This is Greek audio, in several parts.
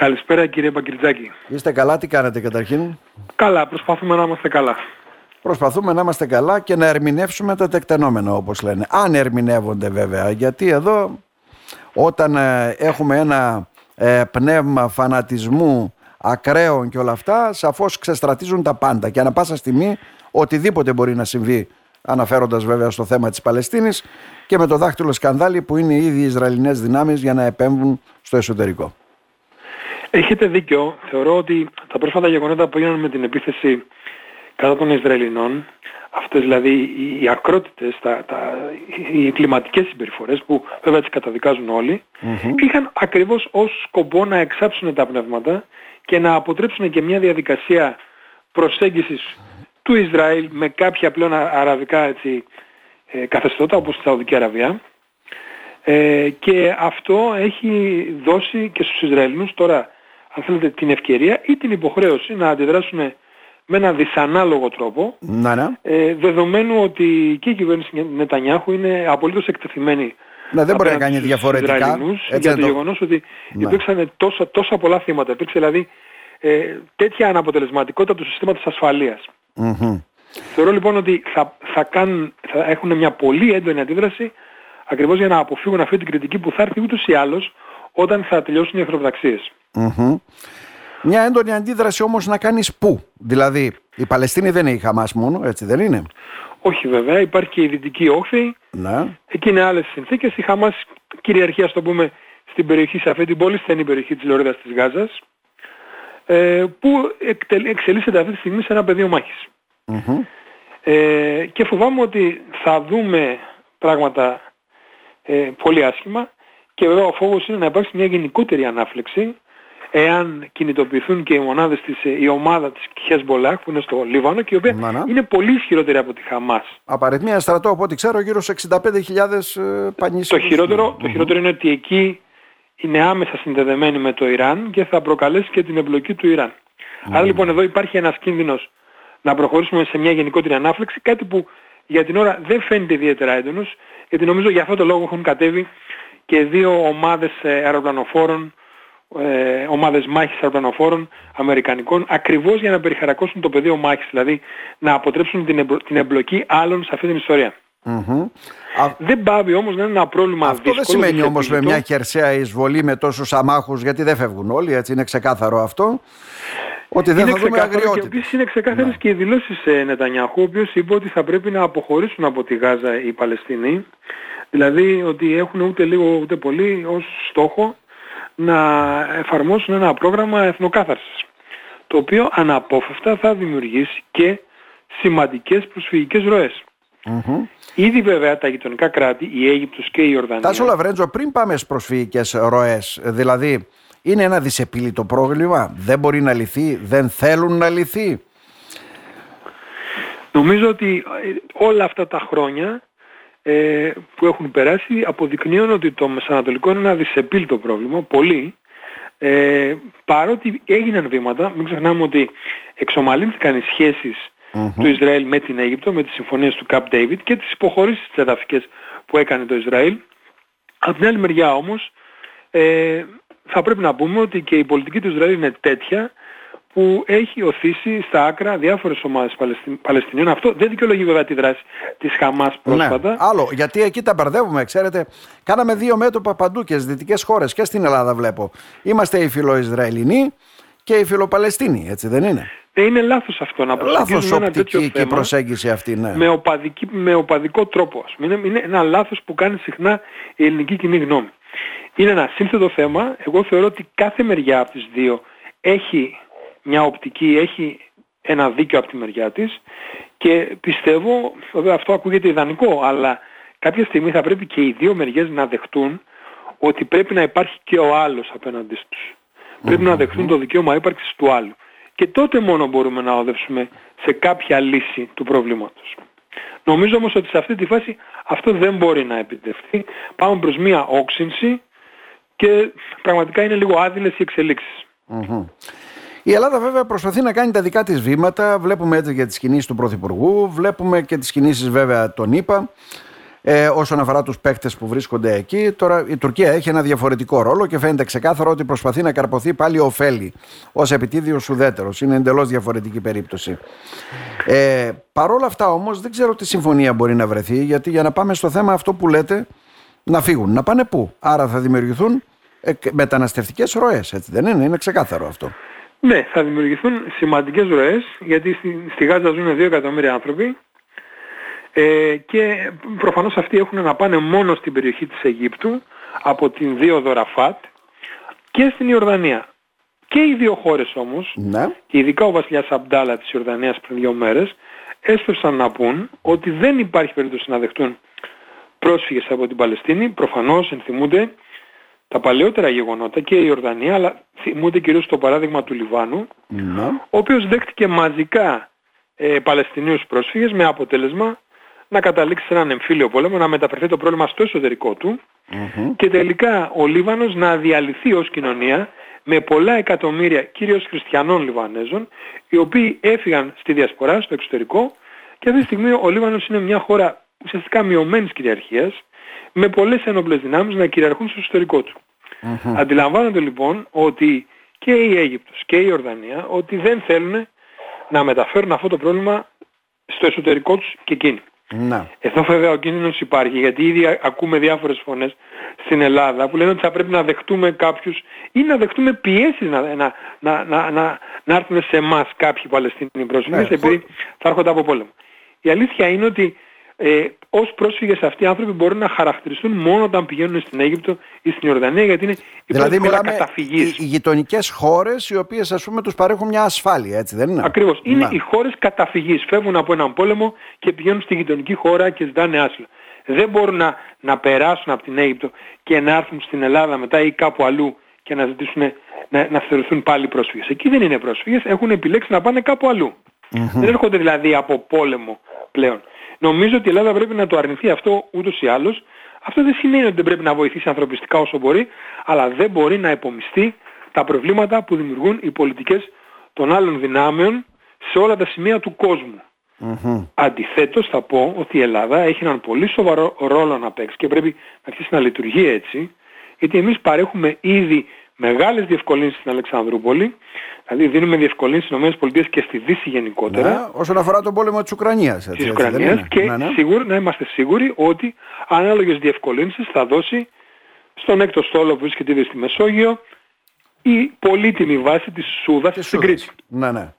Καλησπέρα κύριε Παγκριτζάκη. Είστε καλά, τι κάνετε καταρχήν; Καλά, προσπαθούμε να είμαστε καλά. Προσπαθούμε να είμαστε καλά και να ερμηνεύσουμε τα τεκτενόμενα όπως λένε. Αν ερμηνεύονται βέβαια, γιατί εδώ όταν ε, έχουμε ένα ε, πνεύμα φανατισμού ακραίων και όλα αυτά, σαφώς ξεστρατίζουν τα πάντα και ανα πάσα στιγμή οτιδήποτε μπορεί να συμβεί αναφέροντας βέβαια στο θέμα της Παλαιστίνης και με το δάχτυλο σκανδάλι που είναι ήδη οι Ισραηλινές δυνάμεις για να επέμβουν στο εσωτερικό. Έχετε δίκιο. Θεωρώ ότι τα πρόσφατα γεγονότα που έγιναν με την επίθεση κατά των Ισραηλινών, αυτές δηλαδή οι ακρότητες, τα, τα, οι κλιματικές συμπεριφορές που βέβαια τις καταδικάζουν όλοι, είχαν ακριβώς ως σκοπό να εξάψουν τα πνεύματα και να αποτρέψουν και μια διαδικασία προσέγγισης του Ισραήλ με κάποια πλέον αραβικά έτσι, ε, καθεστώτα όπως η Σαουδική Αραβία ε, και αυτό έχει δώσει και στους Ισραηλινούς τώρα αν θέλετε την ευκαιρία ή την υποχρέωση να αντιδράσουν με έναν δυσανάλογο τρόπο να, ναι. Ε, δεδομένου ότι και η κυβέρνηση Νετανιάχου είναι απολύτως εκτεθειμένη να, δεν μπορεί να κάνει διαφορετικά για το, το γεγονός ότι ναι. υπήρξαν τόσα, τόσα πολλά θύματα. Υπήρξε δηλαδή ε, τέτοια αναποτελεσματικότητα του συστήματος ασφαλείας. Mm-hmm. Θεωρώ λοιπόν ότι θα, θα, κάνουν, θα έχουν μια πολύ έντονη αντίδραση ακριβώς για να αποφύγουν αυτή την κριτική που θα έρθει ούτως ή άλλως όταν θα τελειώσουν οι εχθροπραξίες. Μια έντονη αντίδραση όμως να κάνεις πού. Δηλαδή η Παλαιστίνη δεν είναι η Χαμάς μόνο, έτσι δεν είναι; Όχι βέβαια, υπάρχει και η Δυτική Όχθη. Ναι. Εκεί είναι άλλες συνθήκες. Η Χαμάς κυριαρχεί ας το πούμε στην περιοχή, σε αυτή την πόλη στενή περιοχή της Λωρίδας της Γάζας ε, που εξελίσσεται αυτή τη στιγμή σε ένα πεδίο Ε, και φοβάμαι ότι θα δούμε πράγματα ε, πολύ άσχημα και βέβαια ο φόβος είναι να υπάρξει μια γενικότερη ανάφλεξη εάν κινητοποιηθούν και οι μονάδες της, ε, η ομάδα της Hezbollah που είναι στο Λίβανο και η οποία να, είναι πολύ ισχυρότερη από τη Χαμάς. Απαριθμία στρατό από ό,τι ξέρω γύρω σε 65.000 πανίσιους. Το χειρότερο, το χειρότερο είναι ότι εκεί είναι άμεσα συνδεδεμένη με το Ιράν και θα προκαλέσει και την εμπλοκή του Ιράν. Άρα λοιπόν εδώ υπάρχει ένας κίνδυνος να προχωρήσουμε σε μια γενικότερη ανάφλεξη, κάτι που για την ώρα δεν φαίνεται ιδιαίτερα έντονος, γιατί νομίζω για αυτό το λόγο έχουν κατέβει και δύο ομάδες ε, αεροπλανοφόρων, ε, ομάδες μάχης αεροπλανοφόρων αμερικανικών, ακριβώς για να περιχαρακώσουν το πεδίο μάχης, δηλαδή να αποτρέψουν την, την εμπλοκή άλλων σε αυτή την ιστορία. Δεν πάβει όμως να είναι ένα πρόβλημα Αυτό δεν σημαίνει όμως με μια χερσαία εισβολή με τόσους αμάχους, γιατί δεν φεύγουν όλοι, έτσι είναι ξεκάθαρο αυτό. Ότι δεν είναι θα δούμε αγριότητα. Και επίσης είναι ξεκάθαρες ναι. και οι δηλώσεις ε, Νετανιαχού, ο οποίος είπε ότι θα πρέπει να αποχωρήσουν από τη Γάζα οι Παλαιστίνοι. Δηλαδή ότι έχουν ούτε λίγο ούτε πολύ ως στόχο να εφαρμόσουν ένα πρόγραμμα εθνοκάθαρσης. Το οποίο αναπόφευκτα θα δημιουργήσει και σημαντικές προσφυγικές ροές. Mm-hmm. Ήδη βέβαια τα γειτονικά κράτη, η Αίγυπτος και η Ιορδανία... Τάσο Λαβρέντζο, πριν πάμε στις προσφυγικές ροές, δηλαδή είναι ένα δυσεπίλητο πρόβλημα, δεν μπορεί να λυθεί, δεν θέλουν να λυθεί; Νομίζω ότι ε, όλα αυτά τα χρόνια ε, που έχουν περάσει αποδεικνύουν ότι το Μεσανατολικό είναι ένα δυσεπίλητο πρόβλημα, πολύ, ε, παρότι έγιναν βήματα, μην ξεχνάμε ότι εξομαλύνθηκαν οι σχέσεις του Ισραήλ με την Αίγυπτο, με τις συμφωνίες του Camp David και τις υποχωρήσεις της εδαφικές που έκανε το Ισραήλ. Από την άλλη μεριά όμως ε, θα πρέπει να πούμε ότι και η πολιτική του Ισραήλ είναι τέτοια που έχει οθήσει στα άκρα διάφορες ομάδες Παλαιστινίων. Αυτό δεν δικαιολογεί βέβαια τη δράση της Χαμάς ναι, πρόσφατα. Ναι, άλλο, γιατί εκεί τα μπερδεύουμε, ξέρετε. Κάναμε δύο μέτωπα παντού και στις δυτικές χώρες και στην Ελλάδα βλέπω. Είμαστε οι φιλοϊσραηλινοί και οι φιλοπαλαιστίνοι, έτσι δεν είναι; Ε, είναι λάθος αυτό να προσεγγίσουμε ένα τέτοιο θέμα και προσέγγιση αυτή, ναι. με, οπαδική, με οπαδικό τρόπο. Ας Είναι, είναι ένα λάθος που κάνει συχνά η ελληνική κοινή γνώμη. Είναι ένα σύνθετο θέμα. Εγώ θεωρώ ότι κάθε μεριά από τις δύο έχει μια οπτική, έχει ένα δίκιο από τη μεριά της και πιστεύω, βέβαια αυτό ακούγεται ιδανικό, αλλά κάποια στιγμή θα πρέπει και οι δύο μεριές να δεχτούν ότι πρέπει να υπάρχει και ο άλλος απέναντί τους. Πρέπει να δεχτούν το δικαίωμα ύπαρξης του άλλου. Και τότε μόνο μπορούμε να οδεύσουμε σε κάποια λύση του προβλήματος. Νομίζω όμως ότι σε αυτή τη φάση αυτό δεν μπορεί να επιτευχθεί. Πάμε προς μια όξυνση και πραγματικά είναι λίγο άδειλες οι εξελιξεις Η Ελλάδα βέβαια προσπαθεί να κάνει τα δικά της βήματα. Βλέπουμε έτσι για τις κινήσεις του Πρωθυπουργού, βλέπουμε και τις κινήσεις βέβαια των ΗΠΑ. ε, όσον αφορά τους παίκτες που βρίσκονται εκεί. Τώρα η Τουρκία έχει ένα διαφορετικό ρόλο και φαίνεται ξεκάθαρο ότι προσπαθεί να καρποθεί πάλι ωφέλη ως επιτίδιος ουδέτερος. Είναι εντελώς διαφορετική περίπτωση. Ε, Παρ' όλα αυτά όμως δεν ξέρω τι συμφωνία μπορεί να βρεθεί γιατί για να πάμε στο θέμα αυτό που λέτε να φύγουν. Να πάνε πού; Άρα θα δημιουργηθούν μεταναστευτικές ροές. Έτσι δεν είναι; Είναι ξεκάθαρο αυτό. Ναι, θα δημιουργηθούν σημαντικές ροές γιατί στη, στη Γάζα ζουν 2 εκατομμύρια άνθρωποι ε, και προφανώς αυτοί έχουν να πάνε μόνο στην περιοχή της Αιγύπτου από την δίωδο Ραφάτ και στην Ιορδανία. Και οι δύο χώρες όμως, ναι. και ειδικά ο βασιλιάς Αμπτάλα της Ιορδανίας πριν δύο μέρες, έστρεψαν να πούν ότι δεν υπάρχει περίπτωση να δεχτούν πρόσφυγες από την Παλαιστίνη. Προφανώς ενθυμούνται τα παλαιότερα γεγονότα και η Ιορδανία, αλλά θυμούνται κυρίως το παράδειγμα του Λιβάνου, ναι. ο οποίος δέχτηκε μαζικά ε, Παλαιστινίους πρόσφυγες με αποτέλεσμα να καταλήξει σε έναν εμφύλιο πόλεμο, να μεταφερθεί το πρόβλημα στο εσωτερικό του και τελικά ο Λίβανος να διαλυθεί ως κοινωνία με πολλά εκατομμύρια κυρίως χριστιανών Λιβανέζων οι οποίοι έφυγαν στη διασπορά, στο εξωτερικό και αυτή τη στιγμή ο Λίβανος είναι μια χώρα ουσιαστικά μειωμένης κυριαρχίας με πολλές ενόπλες δυνάμεις να κυριαρχούν στο εσωτερικό του. Αντιλαμβάνονται λοιπόν ότι και η Αίγυπτος και η Ορδανία ότι δεν θέλουν να μεταφέρουν αυτό το πρόβλημα στο εσωτερικό τους και εκείνοι. Να. Εδώ βέβαια ο κίνδυνος υπάρχει γιατί ήδη ακούμε διάφορες φωνές στην Ελλάδα που λένε ότι θα πρέπει να δεχτούμε κάποιους ή να δεχτούμε πιέσεις να, να, να, να, να, να έρθουν σε εμάς κάποιοι Παλαιστίνοι πρόσφυγες ναι, επειδή θα έρχονται από πόλεμο. Η αλήθεια είναι ότι ε, ως πρόσφυγες αυτοί οι άνθρωποι μπορούν να χαρακτηριστούν μόνο όταν πηγαίνουν στην Αίγυπτο ή στην Ιορδανία γιατί είναι η δηλαδή πρώτη χώρα καταφυγής. Οι, οι γειτονικές χώρες οι οποίες ας πούμε τους παρέχουν μια ασφάλεια έτσι δεν είναι; Ακριβώς. Είναι οι χώρες καταφυγής. Φεύγουν από έναν πόλεμο και πηγαίνουν στη γειτονική χώρα και ζητάνε άσυλο. Δεν μπορούν να, να περάσουν από την Αίγυπτο και να έρθουν στην Ελλάδα μετά ή κάπου αλλού και να ζητήσουν να, να θεωρηθούν πάλι πρόσφυγες. Εκεί δεν είναι πρόσφυγες, έχουν επιλέξει να πάνε κάπου αλλού. Δεν έρχονται δηλαδή από πόλεμο πλέον. Νομίζω ότι η Ελλάδα πρέπει να το αρνηθεί αυτό ούτως ή άλλως. Αυτό δεν σημαίνει ότι δεν πρέπει να βοηθήσει ανθρωπιστικά όσο μπορεί, αλλά δεν μπορεί να υπομειστεί τα προβλήματα που δημιουργούν οι πολιτικές των άλλων δυνάμεων σε όλα τα σημεία του κόσμου. Mm-hmm. Αντιθέτως θα πω ότι η Ελλάδα έχει έναν πολύ σοβαρό ρόλο να παίξει και πρέπει να αρχίσει να λειτουργεί έτσι, γιατί εμείς παρέχουμε ήδη μεγάλες διευκολύνσεις στην Αλεξανδρούπολη, δηλαδή δίνουμε διευκολύνσεις στις ΗΠΑ και στη Δύση γενικότερα. Ναι, όσον αφορά τον πόλεμο της Ουκρανίας. Έτσι, της Ουκρανίας και ναι, ναι. Σίγουρα, να είμαστε σίγουροι ότι ανάλογες διευκολύνσεις θα δώσει στον έκτο στόλο που βρίσκεται ήδη στη Μεσόγειο η πολύτιμη βάση της Σούδας στην Κρήτη. Ναι, ναι.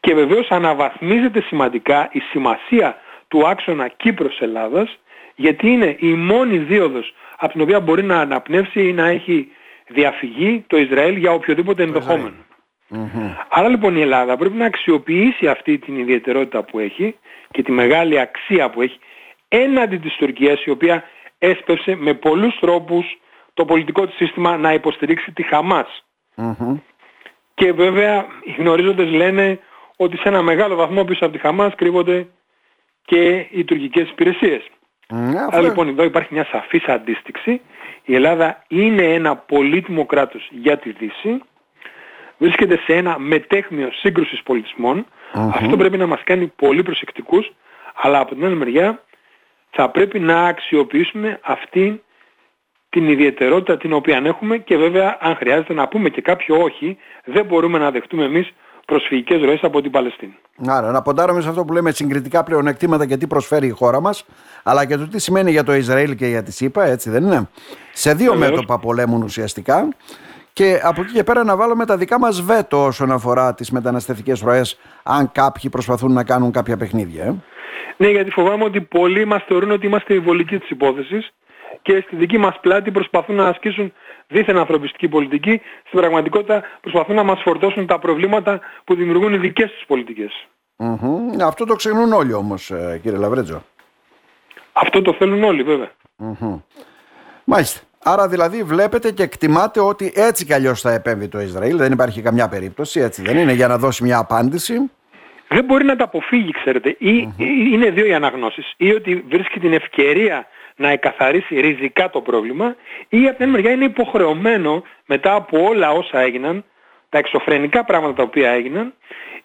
Και βεβαίως αναβαθμίζεται σημαντικά η σημασία του άξονα Κύπρος-Ελλάδας γιατί είναι η μόνη δίωδος από την οποία μπορεί να αναπνεύσει ή να έχει διαφυγή το Ισραήλ για οποιοδήποτε Άρα λοιπόν η Ελλάδα πρέπει να αξιοποιήσει αυτή την ιδιαιτερότητα που έχει και τη μεγάλη αξία που έχει έναντι της Τουρκίας η οποία έσπευσε με πολλούς τρόπους το πολιτικό της σύστημα να υποστηρίξει τη χαμας Και βέβαια οι γνωρίζοντες λένε ότι σε ένα μεγάλο βαθμό πίσω από τη Χαμάς κρύβονται και οι τουρκικές υπηρεσίες. Ναι, Άρα λοιπόν εδώ υπάρχει μια σαφής αντίστοιξη. Η Ελλάδα είναι ένα πολύτιμο κράτος για τη Δύση. Βρίσκεται σε ένα μετέχμιο σύγκρουσης Αυτό πρέπει να μας κάνει πολύ προσεκτικούς. Αλλά από την άλλη μεριά θα πρέπει να αξιοποιήσουμε αυτή την ιδιαιτερότητα την οποία έχουμε και βέβαια αν χρειάζεται να πούμε και κάποιο όχι δεν μπορούμε να δεχτούμε εμείς προσφυγικές ροές από την Παλαιστίνη. Άρα να ποντάρουμε σε αυτό που λέμε συγκριτικά πλεονεκτήματα και τι προσφέρει η χώρα μας αλλά και το τι σημαίνει για το Ισραήλ και για τη ΣΥΠΑ έτσι δεν είναι. Σε δύο Βεβαίως. μέτωπα πολέμουν ουσιαστικά και από εκεί και πέρα να βάλουμε τα δικά μας βέτο όσον αφορά τις μεταναστευτικές ροές αν κάποιοι προσπαθούν να κάνουν κάποια παιχνίδια. Ε. Ναι γιατί φοβάμαι ότι πολλοί μας θεωρούν ότι είμαστε η βολική της υπόθεσης και στη δική μας πλάτη προσπαθούν να ασκήσουν δίθεν ανθρωπιστική πολιτική, στην πραγματικότητα προσπαθούν να μας φορτώσουν τα προβλήματα που δημιουργούν οι δικές τους πολιτικές. Mm-hmm. Αυτό το ξεχνούν όλοι όμως ε, κύριε Λαβρέτζο. Αυτό το θέλουν όλοι βέβαια. Mm-hmm. Μάλιστα. Άρα δηλαδή βλέπετε και εκτιμάτε ότι έτσι κι αλλιώς θα επέμβει το Ισραήλ, δεν υπάρχει καμιά περίπτωση, έτσι δεν είναι, για να δώσει μια απάντηση. Δεν μπορεί να τα αποφύγει, ξέρετε. Ή, mm-hmm. είναι δύο οι αναγνώσεις. Ή ότι βρίσκει την ευκαιρία να εκαθαρίσει ριζικά το πρόβλημα ή από την μεριά είναι υποχρεωμένο μετά από όλα όσα έγιναν, τα εξωφρενικά πράγματα τα οποία έγιναν,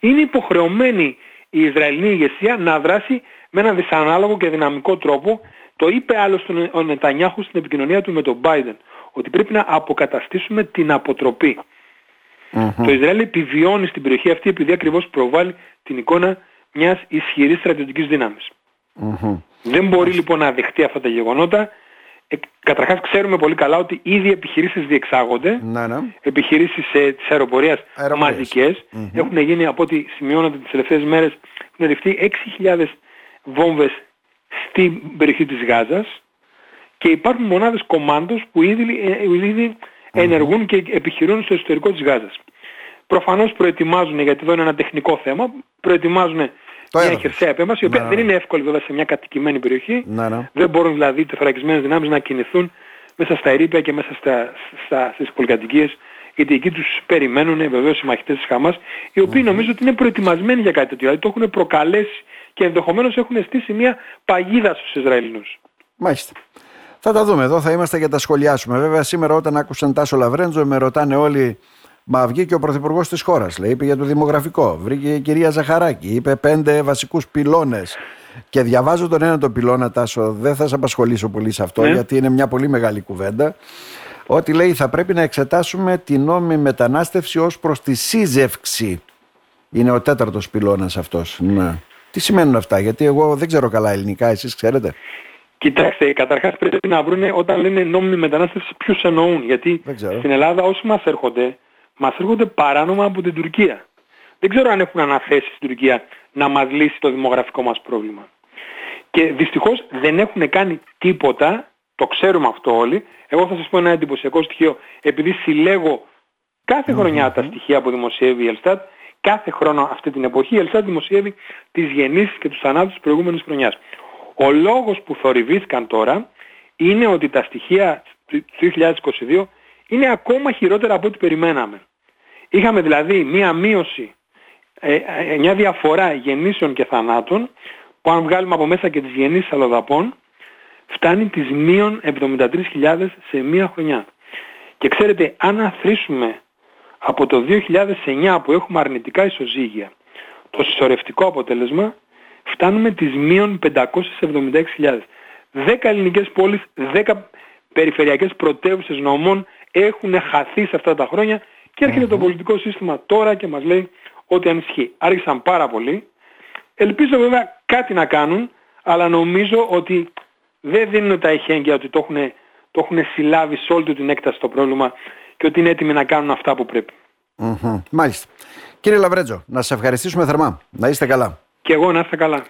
είναι υποχρεωμένη η Ισραηλινή ηγεσία να δράσει με έναν δυσανάλογο και δυναμικό τρόπο Το είπε άλλωστε ο Νετανιάχου στην επικοινωνία του με τον Biden, ότι πρέπει να αποκαταστήσουμε την αποτροπή. Το Ισραήλ επιβιώνει στην περιοχή αυτή επειδή ακριβώς προβάλλει την εικόνα μιας ισχυρής στρατιωτικής Δεν μπορεί λοιπόν να δεχτεί αυτά τα γεγονότα. Ε, καταρχάς ξέρουμε πολύ καλά ότι ήδη επιχειρήσεις διεξάγονται, ναι, ναι. επιχειρήσεις ε, της αεροπορίας, μαζικές. Έχουν γίνει από ό,τι σημειώνονται τις τελευταίες μέρες, έχουν ρηφθεί 6.000 βόμβες στην περιοχή της Γάζας. Και υπάρχουν μονάδες κομμάντος που ήδη, ε, ήδη ενεργούν και επιχειρούν στο εσωτερικό της Γάζας. Προφανώς προετοιμάζουν, γιατί εδώ είναι ένα τεχνικό θέμα, προετοιμάζουν το μια χερσαία επέμβαση, η οποία ναι, δεν ναι. είναι εύκολη βέβαια σε μια κατοικημένη περιοχή. Ναι, δεν μπορούν δηλαδή οι τεφραγισμένες δυνάμεις να κινηθούν μέσα στα ερήπια και μέσα στα, στα, στις πολυκατοικίες γιατί εκεί τους περιμένουν βεβαίως οι μαχητές της Χαμάς, οι οποίοι νομίζω ότι είναι προετοιμασμένοι για κάτι τέτοιο. Δηλαδή το έχουν προκαλέσει και ενδεχομένως έχουν στήσει μια παγίδα στους Ισραηλινούς. Μάλιστα. Θα τα δούμε εδώ, θα είμαστε και τα σχολιάσουμε. Βέβαια, σήμερα όταν άκουσαν Τάσο Λαβρέντζο, με ρωτάνε όλοι, μα βγήκε ο πρωθυπουργός της χώρας. Λέει, είπε για το δημογραφικό. Βρήκε η κυρία Ζαχαράκη, είπε πέντε βασικούς πυλώνες. Και διαβάζω τον ένα τον πυλώνα, Τάσο, δεν θα σε απασχολήσω πολύ σε αυτό, ναι. γιατί είναι μια πολύ μεγάλη κουβέντα. Ότι λέει θα πρέπει να εξετάσουμε την νόμιμη μετανάστευση ως προς τη σύζευξη. Είναι ο τέταρτος πυλώνας αυτός. Ναι. Τι σημαίνουν αυτά, γιατί εγώ δεν ξέρω καλά ελληνικά, εσείς ξέρετε. Κοιτάξτε, καταρχάς πρέπει να βρουν όταν λένε νόμιμη μετανάστευση ποιους εννοούν. Γιατί στην Ελλάδα όσοι μας έρχονται, μας έρχονται παράνομα από την Τουρκία. Δεν ξέρω αν έχουν αναθέσει στην Τουρκία να μας λύσει το δημογραφικό μας πρόβλημα. Και δυστυχώς δεν έχουν κάνει τίποτα, το ξέρουμε αυτό όλοι. Εγώ θα σας πω ένα εντυπωσιακό στοιχείο, επειδή συλλέγω κάθε χρονιά τα στοιχεία που δημοσιεύει η Ελστάτ, κάθε χρόνο αυτή την εποχή η Ελστάτ δημοσιεύει τις γεννήσεις και τους θανάτους της προηγούμενης χρονιάς. Ο λόγος που θορυβήθηκαν τώρα είναι ότι τα στοιχεία του 2022 είναι ακόμα χειρότερα από ό,τι περιμέναμε. Είχαμε δηλαδή μία μείωση, ε, ε, μια διαφορά γεννήσεων και θανάτων που αν βγάλουμε από μέσα και τις γεννήσεις αλλοδαπών φτάνει τις μείον 73.000 σε μία χρονιά. Και ξέρετε, αν αθροίσουμε από το 2009 που έχουμε αρνητικά ισοζύγια το συσσωρευτικό αποτέλεσμα φτάνουμε τις μείον 576.000. 10 ελληνικές πόλεις, 10 περιφερειακές πρωτεύουσες νομών έχουν χαθεί σε αυτά τα χρόνια και ερχεται το πολιτικό σύστημα τώρα και μας λέει ότι ανισχύει. Άρχισαν πάρα πολύ. Ελπίζω βέβαια κάτι να κάνουν, αλλά νομίζω ότι δεν δίνουν τα εχέγγυα ότι το έχουν, το έχουν συλλάβει σε όλη την έκταση το πρόβλημα και ότι είναι έτοιμοι να κάνουν αυτά που πρέπει. Μάλιστα. Κύριε Λαβρέτζο, να σας ευχαριστήσουμε θερμά. Να είστε καλά. Και εγώ να είστε καλά.